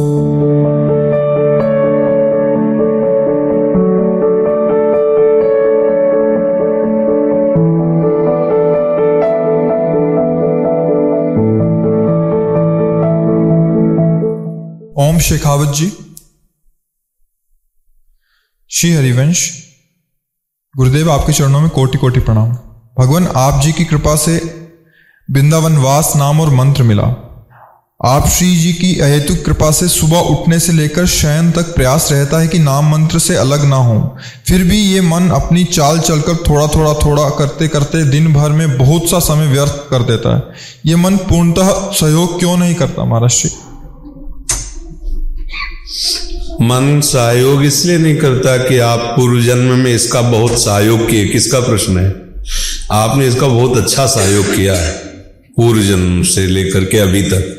ओम शेखावत जी। श्री हरिवंश, गुरुदेव आपके चरणों में कोटि कोटि प्रणाम। भगवान आप जी की कृपा से वृंदावन वास नाम और मंत्र मिला। आप श्री जी की अहेतुक कृपा से सुबह उठने से लेकर शयन तक प्रयास रहता है कि नाम मंत्र से अलग ना हो। फिर भी ये मन अपनी चाल चलकर थोड़ा थोड़ा थोड़ा करते करते दिन भर में बहुत सा समय व्यर्थ कर देता है। ये मन पूर्णतः सहयोग क्यों नहीं करता, महाराज जी मन सहयोग इसलिए नहीं करता कि आप पूर्व जन्म में इसका बहुत सहयोग किए। किसका प्रश्न है? आपने इसका बहुत अच्छा सहयोग किया है, पूर्व जन्म से लेकर के अभी तक।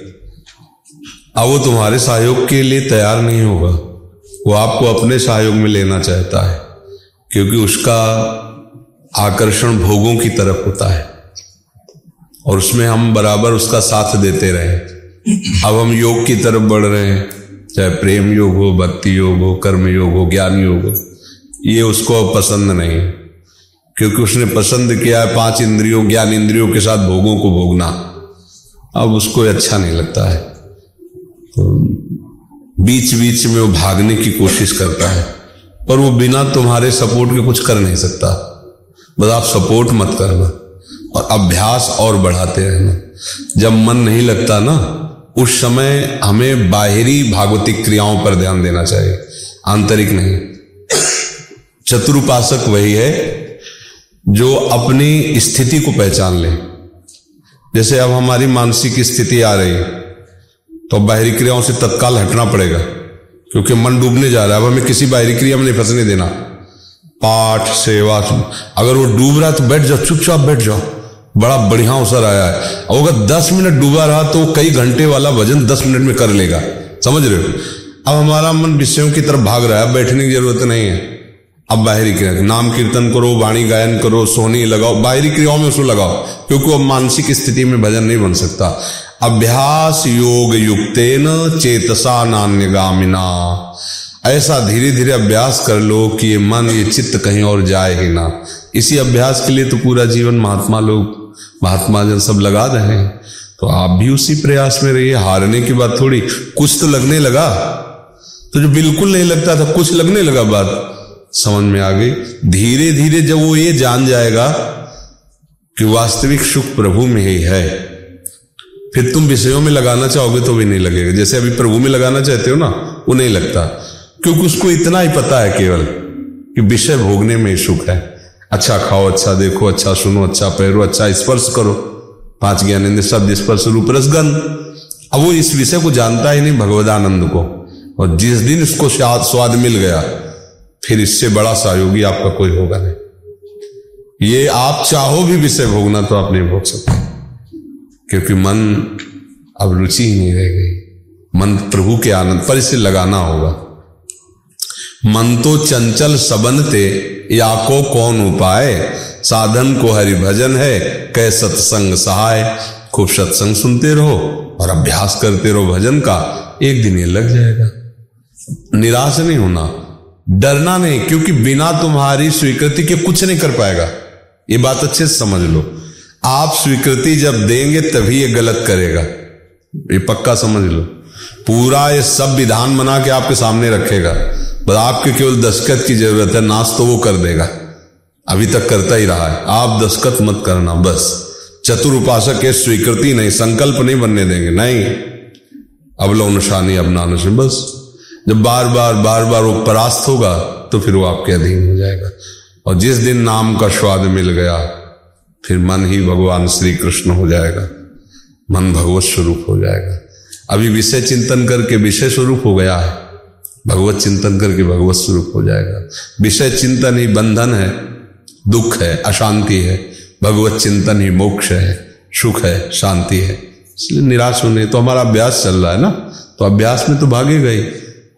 अब वो तुम्हारे सहयोग के लिए तैयार नहीं होगा। वो आपको अपने सहयोग में लेना चाहता है, क्योंकि उसका आकर्षण भोगों की तरफ़ होता है, और उसमें हम बराबर उसका साथ देते रहे। अब हम योग की तरफ़ बढ़ रहे हैं, चाहे प्रेम योग हो, भक्ति योग हो, कर्म योग हो, ज्ञान योग हो, ये उसको अब पसंद नहीं क्योंकि उसने पसंद किया है पाँच इंद्रियों, ज्ञान इंद्रियों के साथ भोगों को भोगना। अब उसको अच्छा नहीं लगता है। बीच बीच में वो भागने की कोशिश करता है, पर वो बिना तुम्हारे सपोर्ट के कुछ कर नहीं सकता। बस आप सपोर्ट मत करना, और अभ्यास और बढ़ाते रहना। जब मन नहीं लगता ना, उस समय हमें बाहरी भागवतिक क्रियाओं पर ध्यान देना चाहिए। आंतरिक नहीं। चतुरुपासक वही है, जो अपनी स्थिति को पहचान ले। जैसे अब हमारी मानसिक स्थिति आ रही है तो बाहरी क्रियाओं से तत्काल हटना पड़ेगा, क्योंकि मन डूबने जा रहा है। अब हमें किसी बाहरी क्रिया में नहीं फंसने देना। पाठ, सेवा, अगर वो डूब रहा है तो बैठ जाओ, चुपचाप बैठ जाओ। बड़ा बढ़िया अवसर आया है। अगर दस मिनट डूबा रहा तो कई घंटे वाला भजन दस मिनट में कर लेगा। समझ रहे हो? अब हमारा मन विषयों की तरफ़ भाग रहा है। बैठने की ज़रूरत नहीं है। अब बाहरी क्रिया नाम कीर्तन करो, वाणी गायन करो, सोनी लगाओ। बाहरी क्रियाओं में उसको लगाओ, क्योंकि वो मानसिक स्थिति में भजन नहीं बन सकता। अभ्यास योग युक्तेन चेतसा नान्यगामिना। ऐसा धीरे धीरे अभ्यास कर लो कि ये मन, ये चित्त कहीं और जाए ही ना। इसी अभ्यास के लिए तो पूरा जीवन महात्मा लोग, महात्मा जन सब लगा रहे हैं। तो आप भी उसी प्रयास में रहिए। हारने की बात थोड़ी कुछ तो लगने लगा। तो जो बिल्कुल नहीं लगता था, कुछ लगने लगा बात। समझ में आ गई? धीरे धीरे जब वो ये जान जाएगा कि वास्तविक सुख प्रभु में ही है। फिर तुम विषयों में लगाना चाहोगे तो भी नहीं लगेगा। जैसे अभी प्रभु में लगाना चाहते हो ना, वो नहीं लगता। क्योंकि उसको इतना ही पता है केवल कि विषय भोगने में सुख है। अच्छा खाओ अच्छा देखो अच्छा सुनो अच्छा पहरो अच्छा स्पर्श करो। पाँच ज्ञानेन्द्र शब्द, स्पर्श रूप रसगंध अब वो इस विषय को जानता ही नहीं भगवदानंद को। और जिस दिन उसको स्वाद मिल गया, फिर इससे बड़ा सहयोगी आपका कोई होगा नहीं। ये आप चाहो भी विषय भोगना तो आप नहीं भोग सकते। क्योंकि मन अब रुचि ही नहीं रह गई। मन प्रभु के आनंद पर इसे लगाना होगा। मन तो चंचल सबन सबनते या को कौन उपाय? साधन को हरि भजन है कै सत्संग सहाय। खूब सत्संग सुनते रहो और अभ्यास करते रहो भजन का, एक दिन ये लग जाएगा। निराश नहीं होना, डरना नहीं, क्योंकि बिना तुम्हारी स्वीकृति के कुछ नहीं कर पाएगा। ये बात अच्छे से समझ लो। आप स्वीकृति जब देंगे तभी ये गलत करेगा। ये पक्का समझ लो। पूरा ये सब विधान बना के आपके सामने रखेगा। बस आपके केवल दस्खत की ज़रूरत है, नाश तो वो कर देगा। अभी तक करता ही रहा है। आप दस्खत मत करना, बस। चतुर उपासक के स्वीकृति नहीं, संकल्प नहीं बनने देंगे। नहीं। अवलो निशानी अपना से बस। जब बार बार बार बार वो परास्त होगा तो फिर वो आपके अधीन हो जाएगा। और जिस दिन नाम का स्वाद मिल गया फिर मन ही भगवान श्री कृष्ण हो जाएगा। मन भगवत स्वरूप हो जाएगा। अभी विषय चिंतन करके विषय स्वरूप हो गया है। भगवत चिंतन करके भगवत स्वरूप हो जाएगा। विषय चिंतन ही बंधन है, दुख है, अशांति है। भगवत चिंतन ही मोक्ष है, सुख है, शांति है। इसलिए निराश होने तो हमारा अभ्यास चल रहा है ना? तो अभ्यास में तो भागे गए।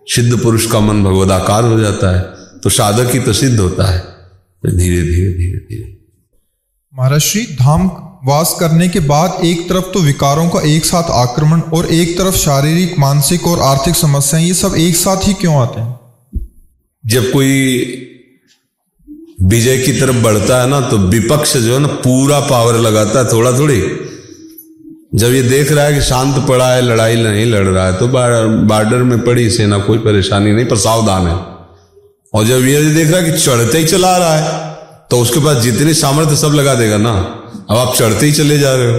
सिद्ध पुरुष का मन भगवदाकार हो जाता है तो साधक ही तो सिद्ध होता है। धीरे धीरे धीरे धीरे। महाराज धाम वास करने के बाद एक तरफ़ तो विकारों का एक साथ आक्रमण और एक तरफ़ शारीरिक, मानसिक और आर्थिक समस्याएँ, ये सब एक साथ ही क्यों आते हैं? जब कोई विजय की तरफ़ बढ़ता है ना तो विपक्ष जो है ना, पूरा पावर लगाता है थोड़ा थोड़ी जब ये देख रहा है कि शांत पड़ा है, लड़ाई नहीं लड़ रहा है तो बॉर्डर में पड़ी सेना, कोई परेशानी नहीं, पर सावधान है। और जब ये देख रहा है कि चढ़ते ही चला रहा है तो उसके पास जितनी सामर्थ्य सब लगा देगा ना। अब आप चढ़ते ही चले जा रहे हो,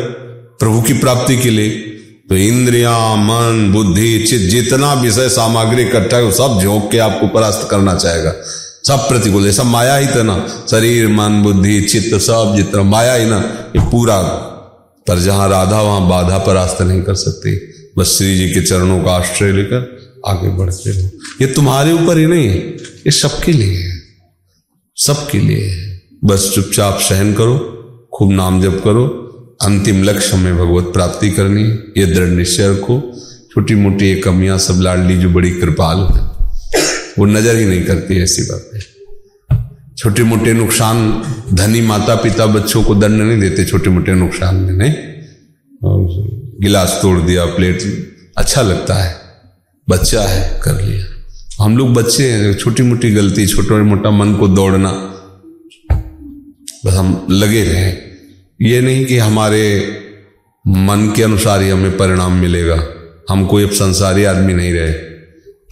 प्रभु की प्राप्ति के लिए। तो इंद्रिया, मन, बुद्धि चित जितना विषय सामग्री इकट्ठा है सब झोंक के आपको परास्त करना चाहेगा। सब प्रतिकूल सब माया ही था ना। शरीर, मन, बुद्धि, चित्त सब जितना माया ही ना, ये पूरा पर जहाँ राधा, वहाँ बाधा परास्त नहीं कर सकती। बस श्री जी के चरणों का आश्रय लेकर आगे बढ़ते रहो। ये तुम्हारे ऊपर ही नहीं है, ये सबके लिए है। सबके लिए है। बस चुपचाप सहन करो, खूब नाम जप करो, अंतिम लक्ष्य हमें भगवत प्राप्ति करनी, ये दृढ़ निश्चय रखो। छोटी मोटी ये कमियाँ सब लाडली जो बड़ी कृपाल है, वो नज़र ही नहीं करती ऐसी बातें। छोटे मोटे नुकसान धनी माता पिता बच्चों को दंड नहीं देते छोटे मोटे नुकसान में, नहीं? और गिलास तोड़ दिया, प्लेट अच्छा लगता है, बच्चा है, कर लिया। हम लोग बच्चे हैं छोटी मोटी गलती छोटा मोटा मन को दौड़ना बस हम लगे रहें। ये नहीं कि हमारे मन के अनुसार ही हमें परिणाम मिलेगा। हम कोई अब संसारी आदमी नहीं रहे।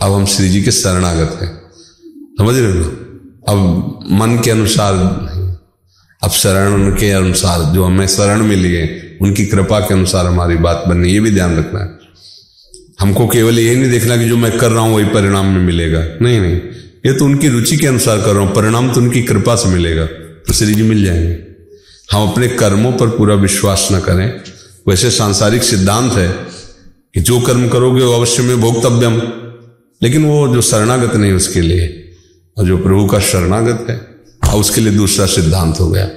अब हम श्री जी के शरणागत हैं। समझ रहे हो? अब मन के अनुसार अब शरण के अनुसार, जो हमें शरण मिली है, उनकी कृपा के अनुसार हमारी बात बननी, ये भी ध्यान रखना है। हमको केवल ये नहीं देखना कि जो मैं कर रहा हूँ, वही परिणाम में मिलेगा। नहीं नहीं। ये तो उनकी रुचि के अनुसार कर रहा हूँ, परिणाम तो उनकी कृपा से मिलेगा। श्री जी मिल जाएँगे। हम अपने कर्मों पर पूरा विश्वास न करें। वैसे सांसारिक सिद्धांत है कि जो कर्म करोगे वो अवश्य में भोक्तव्यम। लेकिन वो जो शरणागत नहीं, उसके लिए। और जो प्रभु का शरणागत है, अब उसके लिए दूसरा सिद्धांत हो गया।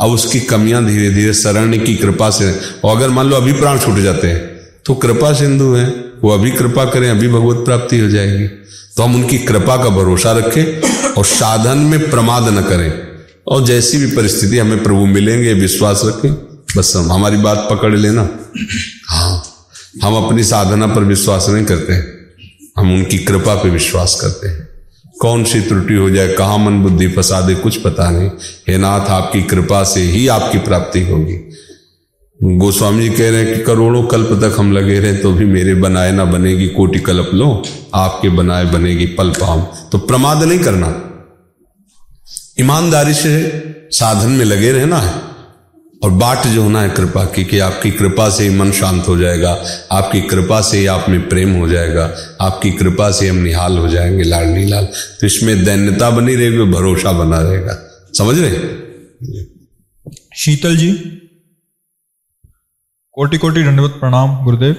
अब उसकी कमियाँ धीरे धीरे शरण की कृपा से, और अगर मान लो अभी प्राण छूट जाते हैं तो कृपा सिंधु है। वो अभी कृपा करें, अभी भगवत प्राप्ति हो जाएगी। तो हम उनकी कृपा का भरोसा रखें और साधन में प्रमाद न करें। और जैसी भी परिस्थिति हमें प्रभु मिलेंगे, विश्वास रखें। बस हम हमारी बात पकड़ लेना। हाँ हम अपनी साधना पर विश्वास नहीं करते हम उनकी कृपा पर विश्वास करते हैं। कौन सी त्रुटि हो जाए, कहाँ मन बुद्धि फंसा दे, कुछ पता नहीं। हे नाथ, आपकी कृपा से ही आपकी प्राप्ति होगी। गोस्वामी जी कह रहे हैं कि करोड़ों कल्प तक हम लगे रहे तो भी मेरे बनाए ना बनेगी कोटि कल्प। लो, आपके बनाए बनेगी पल पाम। तो प्रमाद नहीं करना। ईमानदारी से साधन में लगे रहना है। और बाट जो होना है कृपा की, कि आपकी कृपा से ही मन शांत हो जाएगा, आपकी कृपा से ही आप में प्रेम हो जाएगा, आपकी कृपा से हम निहाल हो जाएँगे लाडली लाल तो इसमें दैन्यता बनी रहेगी भरोसा बना रहेगा। समझ रहे शीतल जी, कोटि कोटि दंडवत प्रणाम, गुरुदेव।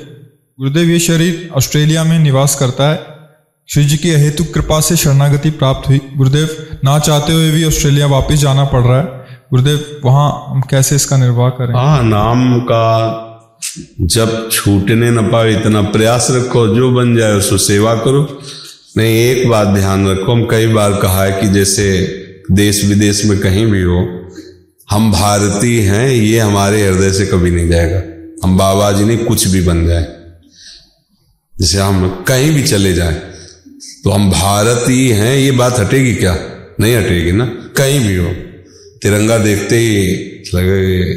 गुरुदेव, ये शरीर ऑस्ट्रेलिया में निवास करता है। श्री जी की अहेतु कृपा से शरणागति प्राप्त हुई। गुरुदेव, ना चाहते हुए भी ऑस्ट्रेलिया वापस जाना पड़ रहा है। गुरुदेव, वहाँ हम कैसे इसका निर्वाह करें? हाँ नाम का जब छूटने न पाए इतना प्रयास रखो, जो बन जाए उसको सेवा करो। नहीं, एक बात ध्यान रखो, हम कई बार कहा है कि जैसे देश विदेश में कहीं भी हो, हम भारतीय हैं, ये हमारे हृदय से कभी नहीं जाएगा। हम बाबा जी नहीं, कुछ भी बन जाए। जैसे हम कहीं भी चले जाएँ तो हम भारतीय हैं ये बात हटेगी क्या? नहीं हटेगी ना? कहीं भी हो। तिरंगा देखते ही लगे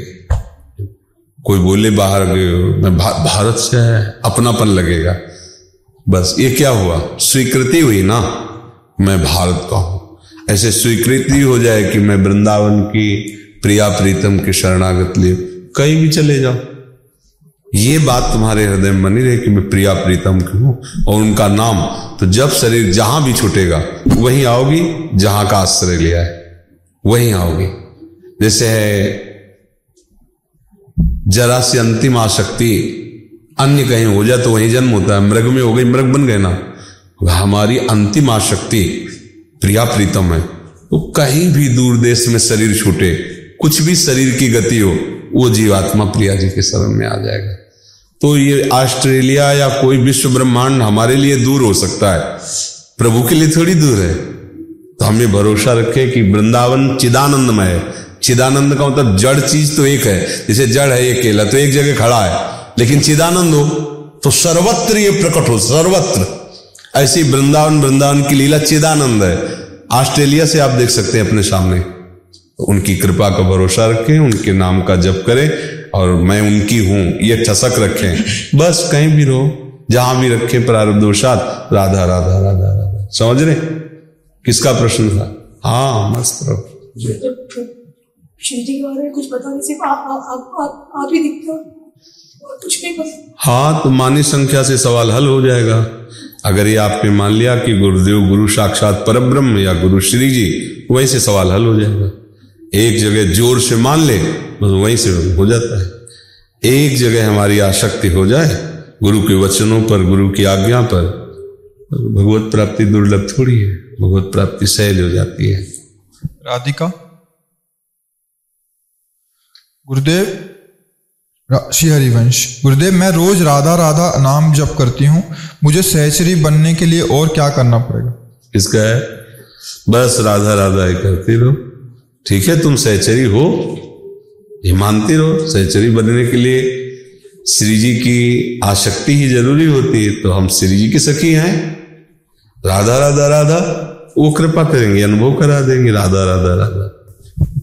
कोई बोले बाहर मैं भा, भारत से है अपनापन लगेगा। बस ये क्या हुआ? स्वीकृति हुई ना? मैं भारत का हूँ। ऐसे स्वीकृति हो जाए कि मैं वृंदावन की प्रिया प्रीतम के शरणागत लिए कहीं भी चले जाओ ये बात तुम्हारे हृदय में बनी रहे कि मैं प्रिया प्रीतम की हूँ और उनका नाम तो जब शरीर जहाँ भी छूटेगा, वहीं आओगी जहाँ का आश्रय लिया है। वहीं आओगी। जैसे है, जरा सी अंतिम आसक्ति, अन्य कहीं हो जाए तो वहीं जन्म होता है। मृग में हो गई, मृग बन गए ना। हमारी अंतिम आसक्ति प्रिया प्रीतम है। तो कहीं भी दूर देश में शरीर छूटे, कुछ भी शरीर की गति हो, वो जीवात्मा प्रिया जी के शरण में आ जाएगा। तो ये ऑस्ट्रेलिया या कोई विश्व ब्रह्मांड हमारे लिए दूर हो सकता है। प्रभु के लिए थोड़ी दूर है। तो हमें भरोसा रखें कि वृंदावन चिदानंदमय है। चिदानंद का मतलब जड़ चीज़ तो एक है। जैसे जड़ है ये केला तो एक जगह खड़ा है। लेकिन चिदानंद हो तो सर्वत्र ये प्रकट हो, सर्वत्र। ऐसी वृंदावन वृंदावन की लीला चिदानंद है। ऑस्ट्रेलिया से आप देख सकते हैं अपने सामने। तो उनकी कृपा का भरोसा रखें, उनके नाम का जप करें। और मैं उनकी हूँ ये ठसक रखें। बस कहीं भी रहो जहाँ भी रखें प्रारब्धोषात राधा राधा राधा राधा। समझ रहे? किसका प्रश्न था? हाँ मस्त रहो के बारे में कुछ पता नहीं सिर्फ़ आप ही दिखते हो। कुछ नहीं पता हाँ तो मानी संख्या से सवाल हल हो जाएगा। अगर ये आपने मान लिया कि गुरुदेव गुरु साक्षात परब्रह्म या गुरु श्री जी वहीं से सवाल हल हो जाएगा। एक जगह ज़ोर से मान ले बस वहीं से हो जाता है। एक जगह हमारी आसक्ति हो जाए गुरु के वचनों पर गुरु की आज्ञा पर भगवत प्राप्ति दुर्लभ थोड़ी है भगवत प्राप्ति सहज हो जाती है। राधिका। गुरुदेव श्री हरिवंश गुरुदेव मैं रोज राधा राधा नाम जप करती हूँ। मुझे सहचरी बनने के लिए और क्या करना पड़ेगा? इसका है बस राधा राधा ही करती रहो। ठीक है तुम सहचरी हो ये मानती रहो सहचरी बनने के लिए श्री जी की आसक्ति ही ज़रूरी होती है तो हम श्री जी की सखी हैं। राधा राधा राधा वो कृपा करेंगे अनुभव करा देंगे। राधा राधा राधा।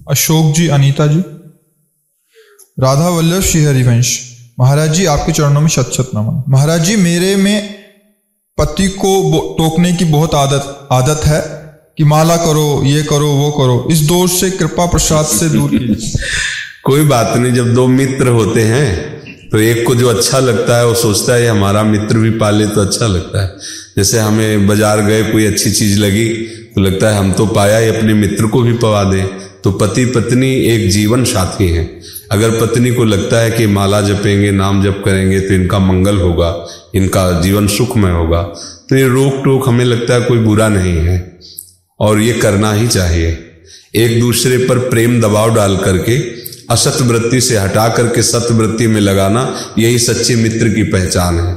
अशोक जी अनीता जी। राधा वल्लभ श्री हरिवंश महाराज जी आपके चरणों में शत शत नमन। महाराज जी मेरे में पति को टोकने की बहुत आदत आदत है कि माला करो ये करो वो करो। इस दोष से कृपा प्रसाद से दूर कीजिए। कोई बात नहीं, जब दो मित्र होते हैं तो एक को जो अच्छा लगता है, वो सोचता है हमारा मित्र भी पाले तो अच्छा लगता है। जैसे हमें बाज़ार गए, कोई अच्छी चीज़ लगी तो लगता है, हम तो पाया ही, अपने मित्र को भी पवा दें। तो पति पत्नी एक जीवन साथी हैं। अगर पत्नी को लगता है कि माला जपेंगे, नाम जप करेंगे तो इनका मंगल होगा, इनका जीवन सुखमय होगा। तो ये रोक टोक हमें लगता है कोई बुरा नहीं है, और ये करना ही चाहिए। एक दूसरे पर प्रेम दबाव डाल करके असत वृत्ति से हटा करके सत वृत्ति में लगाना यही सच्चे मित्र की पहचान है।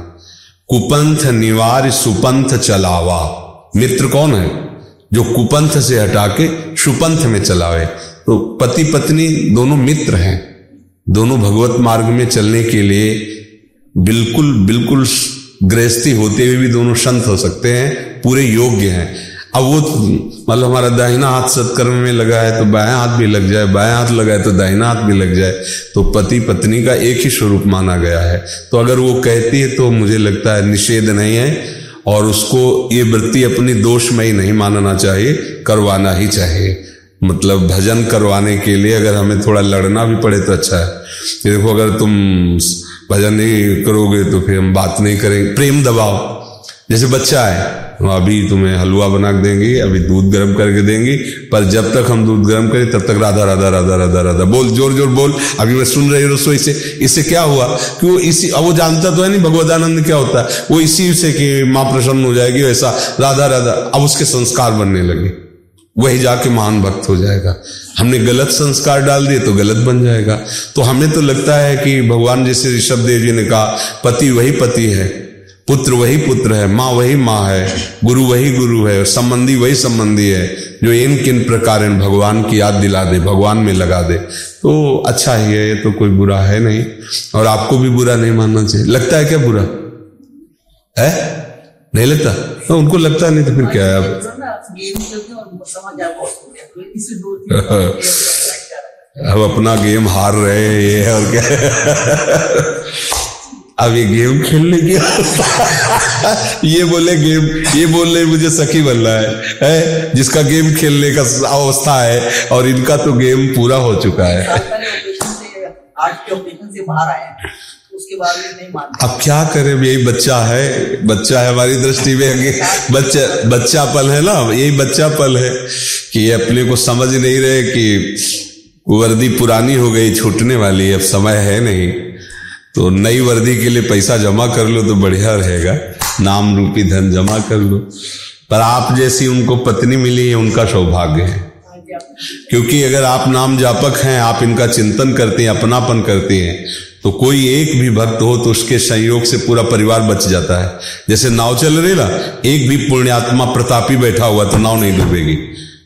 कुपंथ निवार सुपंथ चलावा। मित्र कौन है? जो कुपंथ से हटा के सुपंथ में चलावे। तो पति पत्नी दोनों मित्र हैं। दोनों भगवत मार्ग में चलने के लिए बिल्कुल बिल्कुल गृहस्थी होते हुए भी दोनों संत हो सकते हैं, पूरे योग्य हैं। अब वो मतलब हमारा दाहिना हाथ सत्कर्म में लगा है तो बाया हाथ भी लग जाए बाया हाथ लगा है तो दाहिना हाथ भी लग जाए तो पति पत्नी का एक ही स्वरूप माना गया है। तो अगर वो कहती है तो मुझे लगता है निषेध नहीं है, और उसको ये वृत्ति अपनी दोषमयी नहीं मानना चाहिए, करवाना ही चाहिए। मतलब भजन करवाने के लिए अगर हमें थोड़ा लड़ना भी पड़े तो अच्छा है। देखो, अगर तुम भजन नहीं करोगे तो फिर हम बात नहीं करेंगे। प्रेम दबाओ जैसे बच्चा है अभी तुम्हें हलवा बना देंगे, अभी दूध गर्म करके देंगे, पर जब तक हम दूध गर्म करें, तब तक राधा राधा राधा राधा राधा, बोल, ज़ोर ज़ोर, बोल। अभी मैं सुन रही रसोई से। इससे क्या हुआ कि वो इसी, अब वो जानता तो है नहीं भगवदानंद क्या होता है। वो इसी से कि माँ प्रसन्न हो जाएगी वैसा। राधा राधा, अब उसके संस्कार बनने लगे। वही जाके महान भक्त हो जाएगा। हमने गलत संस्कार डाल दिए तो गलत बन जाएगा। तो हमें तो लगता है कि भगवान जैसे ऋषभ देव जी ने कहा, पति वही पति है। पुत्र वही पुत्र है, माँ वही माँ है, गुरु वही गुरु है, संबंधी वही संबंधी है, जो इन किन प्रकार भगवान की याद दिला दे, भगवान में लगा दे। तो अच्छा ही है ये तो कोई बुरा है नहीं, और आपको भी बुरा नहीं मानना चाहिए। लगता है क्या बुरा? है? नहीं लगता? तो उनको लगता नहीं तो फिर क्या है अब? अब अपना गेम हार रहे हैं ये, और क्या? अब ये गेम खेलने की ये बोले गेम ये बोल रहे मुझे सखी बन रहा है, है? जिसका गेम खेलने का अवस्था है और इनका तो गेम पूरा हो चुका है। अब क्या करें यही बच्चा है बच्चा है हमारी दृष्टि में बच्चा बच्चा पल है ना यही बच्चा पल है कि ये अपने को समझ नहीं रहे कि वर्दी पुरानी हो गई छूटने वाली अब समय है नहीं। तो नई वर्दी के लिए पैसा जमा कर लो तो बढ़िया रहेगा। नाम रूपी धन जमा कर लो। पर आप जैसी उनको पत्नी मिली है उनका सौभाग्य है। क्योंकि अगर आप नाम जापक हैं, आप इनका चिंतन करते हैं, अपनापन करते हैं तो कोई एक भी भक्त हो तो उसके संयोग से पूरा परिवार बच जाता है। जैसे नाव चल रही ना, एक भी पुण्यात्मा प्रतापी बैठा हुआ तो नाव नहीं डूबेगी।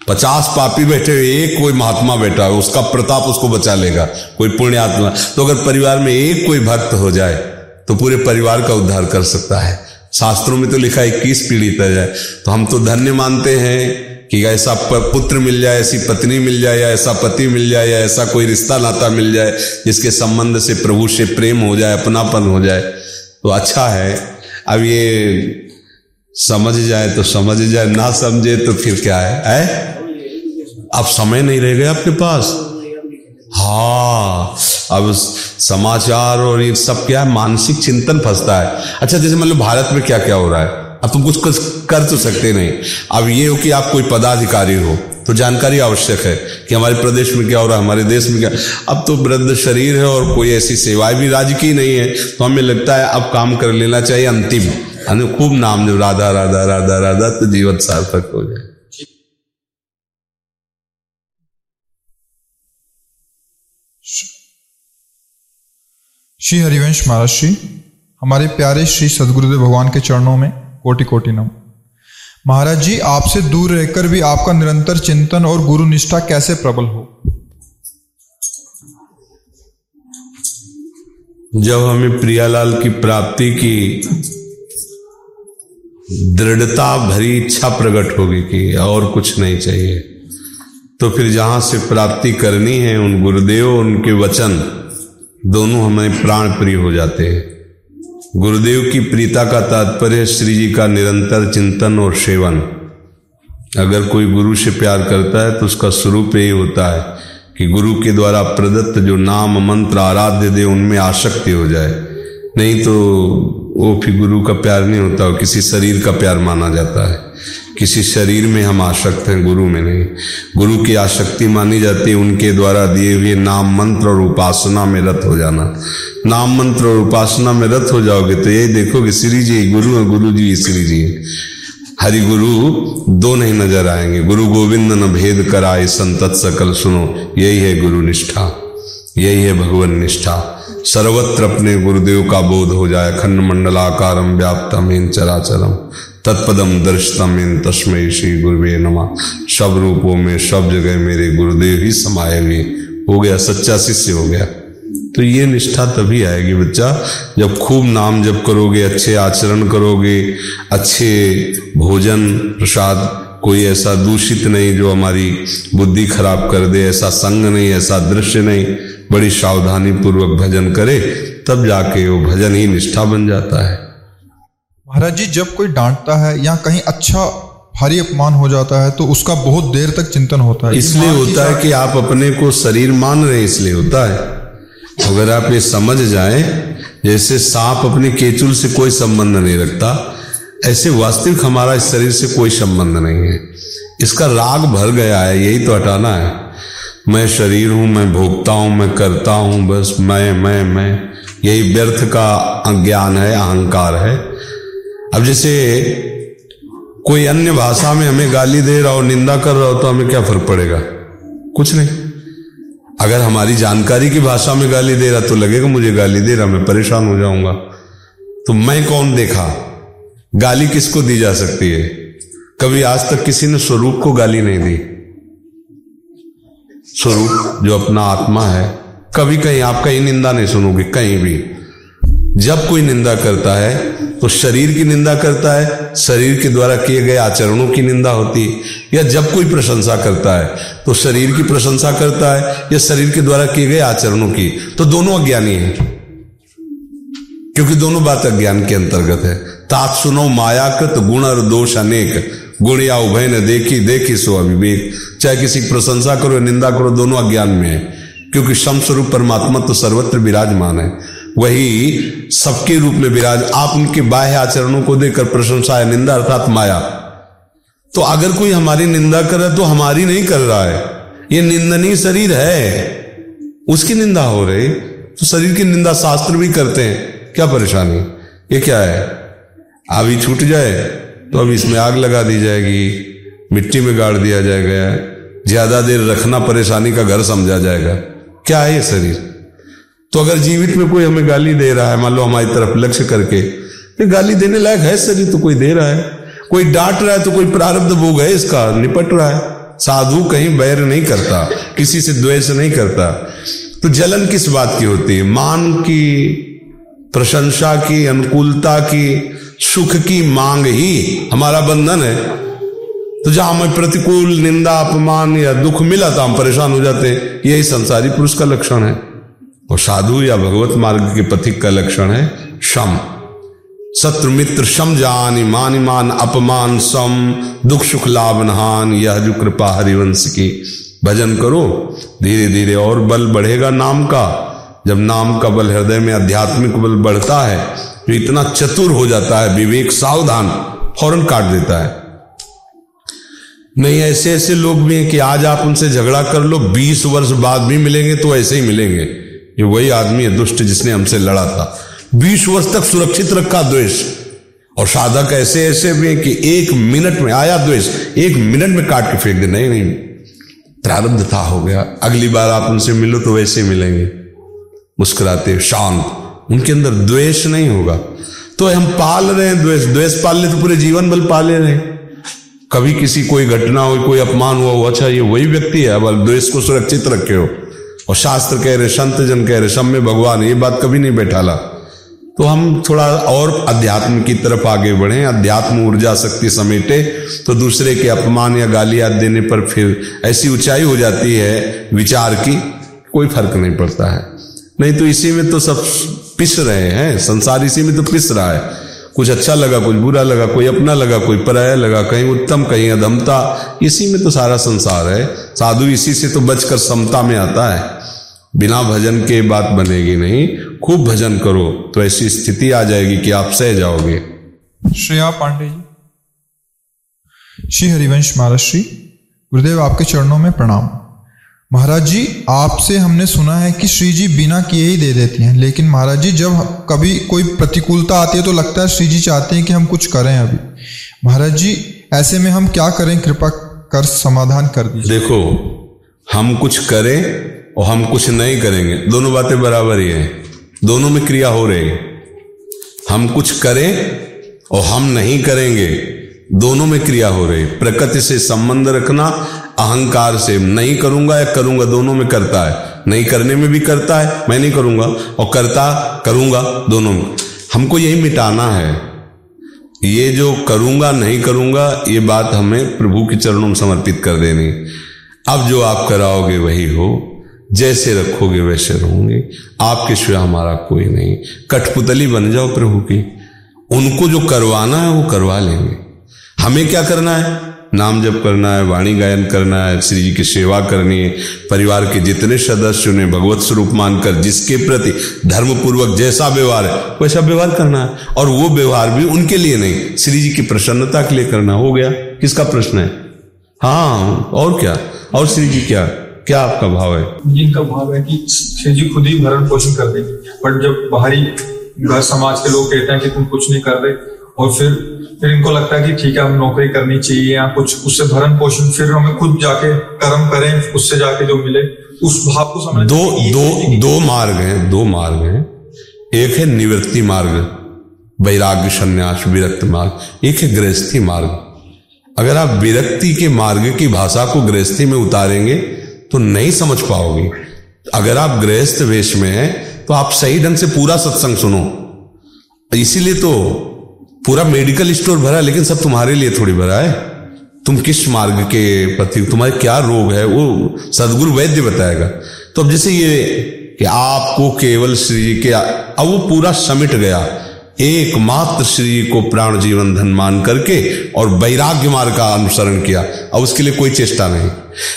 पचास पापी बैठे हुए एक कोई महात्मा बैठा है उसका प्रताप उसको बचा लेगा कोई पुण्यात्मा। तो अगर परिवार में एक कोई भक्त हो जाए तो पूरे परिवार का उद्धार कर सकता है। शास्त्रों में तो लिखा है इक्कीस पीढ़ी तक जाए। तो हम तो धन्य मानते हैं कि ऐसा पुत्र मिल जाए ऐसी पत्नी मिल जाए या ऐसा पति मिल जाए या ऐसा कोई रिश्ता नाता मिल जाए जिसके संबंध से प्रभु से प्रेम हो जाए अपनापन हो जाए। तो अच्छा है। अब ये समझ जाए तो समझ जाए ना समझे तो फिर क्या है, है? अब समय नहीं रह गया आपके पास। हाँ अब समाचार और ये सब क्या है? मानसिक चिंतन फंसता है। अच्छा जैसे मतलब भारत में क्या क्या हो रहा है? अब तुम कुछ कर तो सकते नहीं। अब ये हो कि आप कोई पदाधिकारी हो तो जानकारी आवश्यक है कि हमारे प्रदेश में क्या हो रहा है, हमारे देश में क्या। अब तो वृद्ध शरीर है और कोई ऐसी सेवाएँ भी राज्य की नहीं है तो हमें लगता है अब काम कर लेना चाहिए अंतिम। खूब नाम जो राधा राधा राधा राधा तो जीवन सार्थक हो जाए। श्री हरिवंश महाराज श्री, हमारे प्यारे श्री सदगुरुदेव भगवान के चरणों में कोटि कोटि नम। महाराज जी, आपसे दूर रहकर भी आपका निरंतर चिंतन और गुरु निष्ठा कैसे प्रबल हो? जब हमें प्रियालाल की प्राप्ति की दृढ़ता भरी इच्छा प्रकट होगी कि और कुछ नहीं चाहिए तो फिर जहाँ से प्राप्ति करनी है उन गुरुदेव, उनके वचन दोनों हमें प्राण प्रिय हो जाते हैं। गुरुदेव की प्रीता का तात्पर्य श्री जी का निरंतर चिंतन और सेवन। अगर कोई गुरु से प्यार करता है तो उसका स्वरूप यही होता है कि गुरु के द्वारा प्रदत्त जो नाम, मंत्र, आराध्य दे, उनमें आसक्ति हो जाए। नहीं तो वो फिर गुरु का प्यार नहीं होता किसी शरीर का प्यार माना जाता है। किसी शरीर में हम आसक्त हैं, गुरु में नहीं। गुरु की आसक्ति मानी जाती है, उनके द्वारा दिए हुए नाम मंत्र और उपासना में रत हो जाना। नाम मंत्र और उपासना में रत हो जाओगे तो यही देखोगे श्री जी गुरु है गुरु जी श्री जी हरि गुरु, दो नहीं नज़र आएँगे। गुरु गोविंद न भेद कराए संतत सकल सुनो। यही है गुरु निष्ठा। यही है भगवान निष्ठा। सर्वत्र अपने गुरुदेव का बोध हो जाए। खंड मंडलाकारम व्याप्तम इन चराचरम। तत्पदम दर्शतम इन तस्मय श्री गुरुवे नमा। सब रूपों में सब जगह मेरे गुरुदेव ही समाये हुए। हो गया, सच्चा शिष्य हो गया। तो ये निष्ठा तभी आएगी बच्चा, जब खूब नाम जप करोगे, अच्छे आचरण करोगे, अच्छे भोजन, प्रसाद, कोई ऐसा दूषित नहीं जो हमारी बुद्धि खराब कर दे, ऐसा संग नहीं, ऐसा दृश्य नहीं, बड़ी सावधानी पूर्वक भजन करे, तब जाके वो भजन ही निष्ठा बन जाता है। महाराज जी जब कोई डांटता है या कहीं अच्छा भारी अपमान हो जाता है तो उसका बहुत देर तक चिंतन होता है। इसलिए होता है कि आप अपने को शरीर मान रहे इसलिए होता है। अगर आप ये समझ जाए जैसे सांप अपने केचुल से कोई संबंध नहीं रखता ऐसे वास्तविक हमारा इस शरीर से कोई संबंध नहीं है। इसका राग भर गया है यही तो हटाना है। मैं शरीर हूँ मैं भोगता हूँ मैं करता हूँ बस मैं मैं मैं। यही व्यर्थ का अज्ञान है अहंकार है। अब जैसे कोई अन्य भाषा में हमें गाली दे रहा हो, निंदा कर रहा हो तो हमें क्या फ़र्क पड़ेगा? कुछ नहीं। अगर हमारी जानकारी की भाषा में गाली दे रहा तो लगेगा मुझे गाली दे रहा, मैं परेशान हो जाऊँगा। तो मैं कौन देखा? गाली किसको दी जा सकती है? कभी आज तक किसी ने स्वरूप को गाली नहीं दी। स्वरूप जो अपना आत्मा है, कभी कहीं आप कहीं निंदा नहीं सुनोगे, कहीं भी। जब कोई निंदा करता है तो शरीर की निंदा करता है, शरीर के द्वारा किए गए आचरणों की निंदा होती है, या जब कोई प्रशंसा करता है तो शरीर की प्रशंसा करता है, या शरीर के द्वारा किए गए आचरणों की। तो दोनों अज्ञानी है, क्योंकि दोनों बात अज्ञान के अंतर्गत है। तात सुनो, मायाकृत गुण और दोष अनेक गुण या उभय ने देखी देखी सो अविवेक चाहे किसी की प्रशंसा करो या निंदा करो, दोनों अज्ञान में है, क्योंकि सम स्वरूप परमात्मा तो सर्वत्र विराजमान है। वही सबके रूप में विराज। आप उनके बाह्य आचरणों को देकर प्रशंसा है, निंदा अर्थात माया। तो अगर कोई हमारी निंदा कर रहा है तो हमारी नहीं कर रहा है। ये निंदनीय शरीर है। उसकी निंदा हो रही तो शरीर की निंदा शास्त्र भी करते हैं। क्या परेशानी? ये क्या है? अभी छूट जाए तो अब इसमें आग लगा दी जाएगी। मिट्टी में गाड़ दिया जाएगा। ज़्यादा देर रखना परेशानी का घर समझा जाएगा। क्या है ये शरीर? तो अगर जीवित में कोई हमें गाली दे रहा है, मान लो हमारी तरफ़ लक्ष्य करके तो गाली देने लायक है शरीर तो कोई दे रहा है। कोई डांट रहा है तो कोई प्रारब्ध भोग है इसका, निपट रहा है। साधु कहीं बैर नहीं करता, किसी से द्वेष नहीं करता। तो जलन किस बात की होती है? मान की, प्रशंसा की, अनुकूलता की, सुख की मांग ही हमारा बंधन है। तो जहाँ हमें प्रतिकूल, निंदा, अपमान या दुख मिला तो हम परेशान हो जाते हैं। यही संसारी पुरुष का लक्षण है। और साधु या भगवत मार्ग के पथिक का लक्षण है शम। शत्रु मित्र शम जान ईमान ईमान अपमान, सम, दुख सुख लाभ नहान, यह जो कृपा हरिवंश की। भजन करो धीरे धीरे और बल बढ़ेगा नाम का। जब नाम का बल हृदय में आध्यात्मिक बल बढ़ता है जो इतना चतुर हो जाता है, विवेक सावधान, फ़ौरन काट देता है। नहीं ऐसे ऐसे लोग भी हैं कि आज आप उनसे झगड़ा कर लो, बीस वर्ष बाद भी मिलेंगे तो ऐसे ही मिलेंगे। ये वही आदमी है दुष्ट जिसने हमसे लड़ा था। बीस वर्ष तक सुरक्षित रखा द्वेष। और साधक ऐसे ऐसे भी कि एक मिनट में आया द्वेष, एक मिनट में काट के फेंक दे। नहीं नहीं। प्रारब्ध था, हो गया। अगली बार आप उनसे मिलो तो वैसे मिलेंगे। मुस्कुराते शांत। उनके अंदर द्वेष नहीं होगा। तो हम पाल रहे हैं द्वेष। द्वेष पाल ले तो पूरे जीवन बल पाले रहे कभी किसी कोई घटना हो कोई अपमान हुआ हो अच्छा ये वही व्यक्ति है। अब द्वेष को सुरक्षित रखे हो। और शास्त्र कह रहे, संत जन कह रहे, सब में भगवान, ये बात कभी नहीं बैठाला। तो हम थोड़ा और अध्यात्म की तरफ़ आगे बढ़े, अध्यात्म ऊर्जा शक्ति समेटे तो दूसरे के अपमान या गालियात देने पर फिर ऐसी ऊंचाई हो जाती है विचार की, कोई फ़र्क नहीं पड़ता है। नहीं तो इसी में तो सब पिस रहे हैं, संसार इसी में तो पिस रहा है। कुछ अच्छा लगा, कुछ बुरा लगा, कोई अपना लगा, कोई पराया लगा, कहीं उत्तम, कहीं अधमता इसी में तो सारा संसार है। साधु इसी से तो बचकर समता में आता है। बिना भजन के बात बनेगी नहीं। खूब भजन करो तो ऐसी स्थिति आ जाएगी कि आप सह जाओगे। श्रेया पांडे जी। श्री हरिवंश महाराष्ट्री गुरुदेव आपके चरणों में प्रणाम। महाराज जी, आपसे हमने सुना है कि श्री जी बिना किए ही दे देती हैं, लेकिन महाराज जी, जब कभी कोई प्रतिकूलता आती है तो लगता है श्री जी चाहते हैं कि हम कुछ करें अभी। महाराज जी, ऐसे में हम क्या करें? कृपा कर समाधान कर दीजिए। देखो, हम कुछ करें और हम कुछ नहीं करेंगे। दोनों बातें बराबर ही है। दोनों में क्रिया हो रही है। हम कुछ करें और हम नहीं करेंगे। दोनों में क्रिया हो रही प्रकृति से संबंध रखना, अहंकार से नहीं करूँगा या करूँगा दोनों में करता है। नहीं करने में भी करता है, मैं नहीं करूँगा। और करता, करूँगा दोनों में। हमको यही मिटाना है। ये जो करूँगा, नहीं करूँगा, ये बात हमें प्रभु के चरणों में समर्पित कर देनी अब जो आप कराओगे, वही हो। जैसे रखोगे, वैसे रहोगे। आपके सिवा हमारा कोई नहीं। कठपुतली बन जाओ प्रभु की। उनको जो करवाना है, वो करवा लेंगे। हमें क्या करना है? नाम जप करना है, वाणी गायन करना है, श्री जी की सेवा करनी है। परिवार के जितने सदस्य उन्हें भगवत स्वरूप मानकर, जिसके प्रति धर्म पूर्वक जैसा व्यवहार है, वैसा व्यवहार करना है। और वो व्यवहार भी उनके लिए नहीं, श्री जी की प्रसन्नता के लिए करना हो गया। किसका प्रश्न है? हाँ और क्या? और श्री जी क्या? क्या आपका भाव है? जिनका भाव है कि श्री जी खुद ही भरण पोषण कर देंगे। बट जब बाहरी घर समाज के लोग कहते हैं कि तुम कुछ नहीं कर रहे और फिर फिर इनको लगता है कि ठीक है हम नौकरी करनी चाहिए या कुछ उससे भरण पोषण फिर हमें खुद जाके कर्म करें उससे जाके जो मिले उस भाव को समझ दो दो दो मार्ग हैं दो मार्ग हैं। एक है निवृत्ति मार्ग वैराग्य संन्यास विरक्त मार्ग। एक है गृहस्थी मार्ग। अगर आप विरक्ति के मार्ग की भाषा को गृहस्थी में उतारेंगे तो नहीं समझ पाओगे। अगर आप गृहस्थ वेश में हैं तो आप सही ढंग से पूरा सत्संग सुनो। इसीलिए तो पूरा मेडिकल स्टोर भरा, लेकिन सब तुम्हारे लिए थोड़ी भरा है। तुम किस मार्ग के प्रति तुम्हारे क्या रोग है? वो सदगुरु वैद्य बताएगा। तो अब जैसे ये कि आपको केवल श्री के अब वो पूरा समिट गया। एकमात्र श्री को प्राण जीवन धन मान करके और वैराग्य मार्ग का अनुसरण किया। अब उसके लिए कोई चेष्टा नहीं।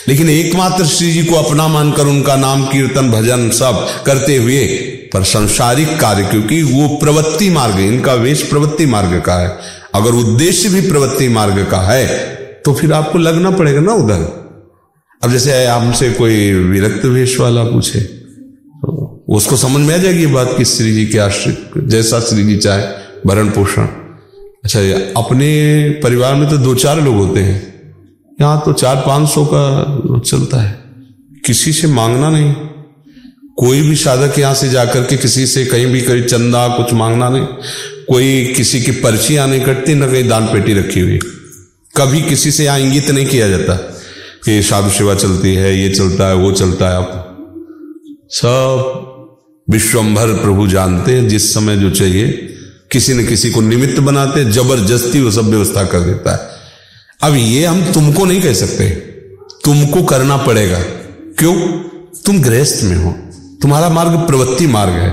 लेकिन एकमात्र श्री जी को अपना मानकर उनका नाम, कीर्तन, भजन सब करते हुए, पर संसारिक कार्य, क्योंकि वो प्रवृत्ति मार्ग इनका वेश प्रवृत्ति मार्ग का है। अगर उद्देश्य भी प्रवृत्ति मार्ग का है तो फिर आपको लगना पड़ेगा ना उधर। अब जैसे हमसे कोई विरक्त वेश वाला पूछे तो उसको समझ में आ जाएगी बात कि श्री जी के आश्रित जैसा श्री जी चाहे, भरण पोषण। अच्छा अपने परिवार में तो दो चार लोग होते हैं। यहाँ तो चार पाँच सौ का चलता है। किसी से मांगना नहीं। कोई भी साधक यहाँ से जाकर के किसी से कहीं भी कहीं चंदा कुछ मांगना नहीं। कोई किसी की पर्चियाँ नहीं कटती ना कहीं दान पेटी रखी हुई। कभी किसी से यहाँ इंगित नहीं किया जाता कि साधु सेवा चलती है, ये चलता है, वो चलता है। आप सब विश्वंभर प्रभु जानते हैं, जिस समय जो चाहिए, किसी न किसी को निमित्त बनाते ज़बरदस्ती वो सब व्यवस्था कर देता है। अब ये हम तुमको नहीं कह सकते। तुमको करना पड़ेगा। क्यों? तुम गृहस्थ में हो। तुम्हारा मार्ग प्रवृत्ति मार्ग है।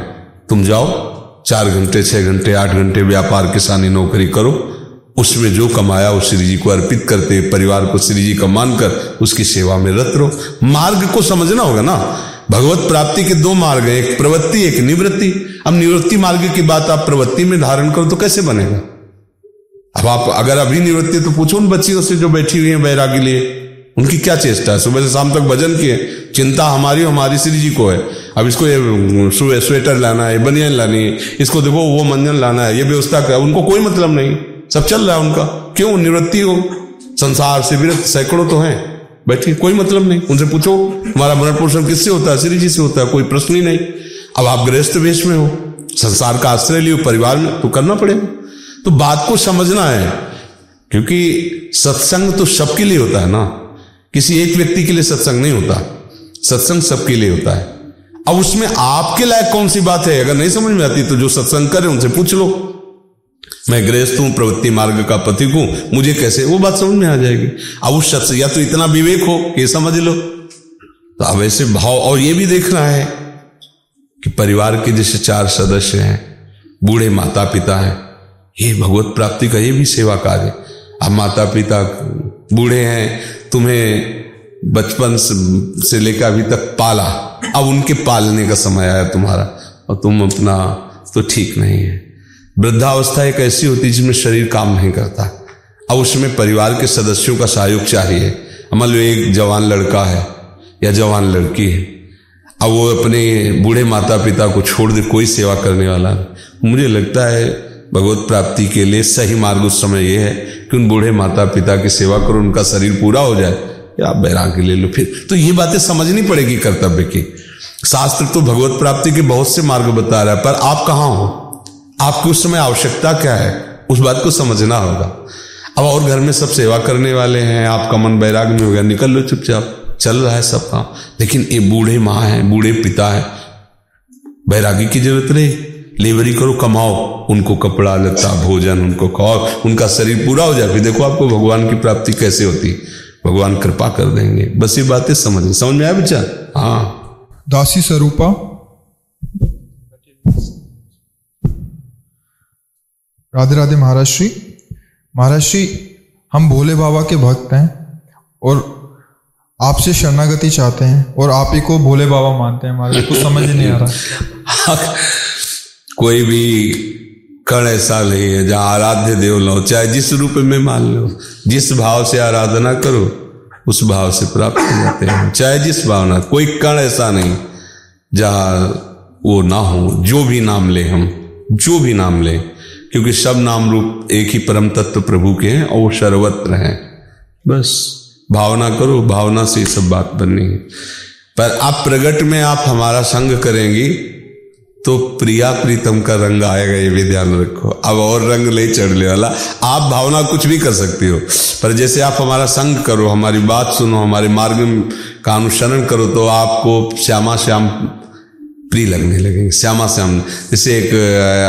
तुम जाओ, चार घंटे, छह घंटे, आठ घंटे व्यापार, किसानी, नौकरी करो। उसमें जो कमाया, वो श्री जी को अर्पित करते परिवार को श्री जी का मानकर उसकी सेवा में रत रहो। मार्ग को समझना होगा ना। भगवत प्राप्ति के दो मार्ग हैं, एक प्रवृत्ति, एक निवृत्ति। अब निवृत्ति मार्ग की बात आप प्रवृत्ति में धारण करो तो कैसे बनेगा? अब आप, अगर अभी निवृत्ति तो पूछो उन बच्चियों से जो बैठी हुई है बैरागी लिए। उनकी क्या चेष्टा है? सुबह से शाम तक भजन किए। चिंता हमारी हमारी श्री जी को है। अब इसको ये स्वेटर लाना है, बनियान लानी है, इसको देखो, वो मंजन लाना है, ये व्यवस्था क्या उनको कोई मतलब नहीं। सब चल रहा है उनका। क्यों? निवृत्ति हो। संसार से विरक्त सैकड़ों तो हैं। बैठिए कोई मतलब नहीं। उनसे पूछो हमारा भरण पोषण किससे होता है? श्री जी से होता है, कोई प्रश्न ही नहीं। अब आप गृहस्थ वेश में हो, संसार का आश्रय लियो, परिवार में तो करना पड़ेगा। तो बात को समझना है, क्योंकि सत्संग तो सबके लिए होता है ना। किसी एक व्यक्ति के लिए सत्संग नहीं होता। सत्संग सबके लिए होता है। अब उसमें आपके लायक कौन सी बात है? अगर नहीं समझ में आती तो जो सत्संग करे, उनसे पूछ लो। मैं गृहस्थ हूँ, प्रवृत्ति मार्ग का पथिक हूँ। मुझे कैसे? वो बात समझ में आ जाएगी। अब उस शख्स या तो इतना विवेक हो ये समझ लो। तो अब ऐसे भाव और ये भी देखना है कि परिवार के जैसे चार सदस्य हैं, बूढ़े माता पिता हैं। ये भगवत प्राप्ति का ये भी सेवा कार्य। अब माता पिता बूढ़े हैं, तुम्हें बचपन से से लेकर अभी तक पाला। अब उनके पालने का समय आया तुम्हारा और तुम अपना तो ठीक नहीं है। वृद्धावस्था एक ऐसी होती है जिसमें शरीर काम नहीं करता। अब उसमें परिवार के सदस्यों का सहयोग चाहिए। मान लो एक जवान लड़का है या जवान लड़की है। अब वो अपने बूढ़े माता पिता को छोड़ दे, कोई सेवा करने वाला मुझे लगता है भगवत प्राप्ति के लिए सही मार्ग उस समय यह है कि उन बूढ़े माता पिता की सेवा करो, उनका शरीर पूरा हो जाए। या आप बैराग ले लो फिर। तो ये बातें समझनी पड़ेगी कर्तव्य की। शास्त्र तो भगवत प्राप्ति के बहुत से मार्ग बता रहा है, पर आप कहाँ हो? आपकी उस समय आवश्यकता क्या है? उस बात को समझना होगा। अब और घर में सब सेवा करने वाले हैं, आपका मन बैराग में हो गया, निकल लो चुपचाप। चल रहा है सब काम। लेकिन ये बूढ़े माँ हैं, बूढ़े पिता है। बैरागी की ज़रूरत नहीं। लेबरी करो, कमाओ। उनको कपड़ा लता भोजन, उनको खाओ। उनका शरीर पूरा हो जाए। फिर देखो आपको भगवान की प्राप्ति कैसे होती। भगवान कृपा कर देंगे। बस ये बातें समझ। समझ में आया बच्चा? हाँ। दासी स्वरूपा राधे राधे महाराज श्री। महाराज श्री, हम भोले बाबा के भक्त हैं और आपसे शरणागति चाहते हैं और आप ही को भोले बाबा मानते हैं हमारे कुछ समझ नहीं आ रहा। कोई भी कण ऐसा नहीं है जहाँ आराध्य देव लो, चाहे जिस रूप में मान लो, जिस भाव से आराधना करो, उस भाव से प्राप्त हो जाते हैं। चाहे जिस भावना कोई कण ऐसा नहीं जहाँ वो ना हो, जो भी नाम ले हम, जो भी नाम ले। क्योंकि सब नाम रूप एक ही परम तत्व प्रभु के हैं और वो सर्वत्र हैं। बस। भावना करो भावना से सब बात बननी है। पर आप प्रगट में आप हमारा संग करेंगी तो प्रिया प्रीतम का रंग आएगा ये भी ध्यान रखो। अब और रंग नहीं चढ़ने वाला। आप भावना कुछ भी कर सकती हो पर जैसे आप हमारा संग करो हमारी बात सुनो हमारे मार्ग का अनुसरण करो तो आपको श्यामा श्याम प्रिय लगने लगेंगे। श्यामा श्याम, जैसे एक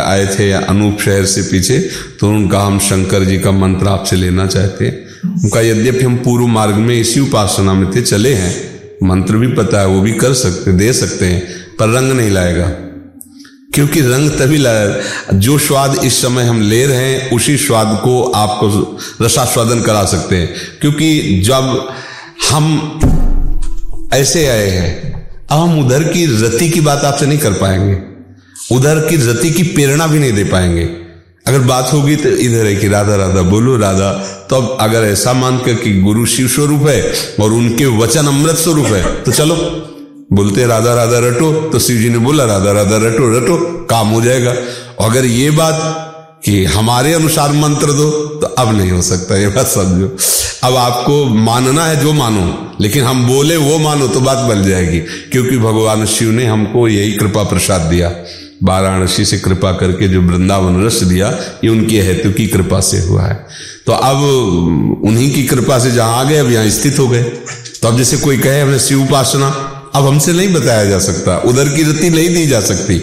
आए थे अनूप शहर से पीछे तो उनका हम शंकर जी का मंत्र आपसे लेना चाहते हैं। उनका यद्यपि हम पूर्व मार्ग में इसी उपासना में थे, चले हैं, मंत्र भी पता है, वो भी कर सकते, दे सकते हैं, पर रंग नहीं लाएगा। क्योंकि रंग तभी लाया जो स्वाद इस समय हम ले रहे हैं, उसी स्वाद को आपको रसास्वादन करा सकते हैं। क्योंकि जब हम ऐसे आए हैं हम उधर की रति की बात आपसे नहीं कर पाएँगे। उधर की रति की प्रेरणा भी नहीं दे पाएँगे। अगर बात होगी तो इधर है कि राधा राधा बोलो, राधा। तो अब अगर ऐसा मान कर कि गुरु शिव स्वरूप है और उनके वचन अमृत स्वरूप है तो चलो। बोलते राधा राधा रटो। तो शिव जी ने बोला, राधा राधा रटो रटो। काम हो जाएगा। अगर ये बात कि हमारे अनुसार मंत्र दो तो अब नहीं हो सकता, ये बात समझो। अब आपको मानना है जो मानो, लेकिन हम बोले वो मानो तो बात बन जाएगी, क्योंकि भगवान शिव ने हमको यही कृपा प्रसाद दिया। वाराणसी से कृपा करके जो वृंदावन रस दिया, ये उनकी हेतु की कृपा से हुआ है। तो अब उन्हीं की कृपा से जहाँ आ गए, अब यहाँ स्थित हो गए। तो अब जैसे कोई कहे हमें शिव उपासना, अब हमसे नहीं बताया जा सकता। उधर की रति नहीं दी जा सकती।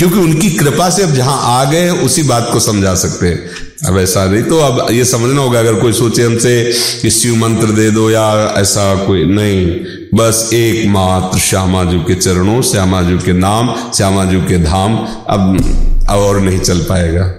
क्योंकि उनकी कृपा से अब जहाँ आ गए उसी बात को समझा सकते हैं। अब ऐसा नहीं तो अब ये समझना होगा, अगर कोई सोचे हमसे कि शिव मंत्र दे दो या ऐसा कोई नहीं। बस एकमात्र श्यामा जी के चरणों श्यामा जी के नाम श्यामा जी के धाम अब अब और नहीं चल पाएगा।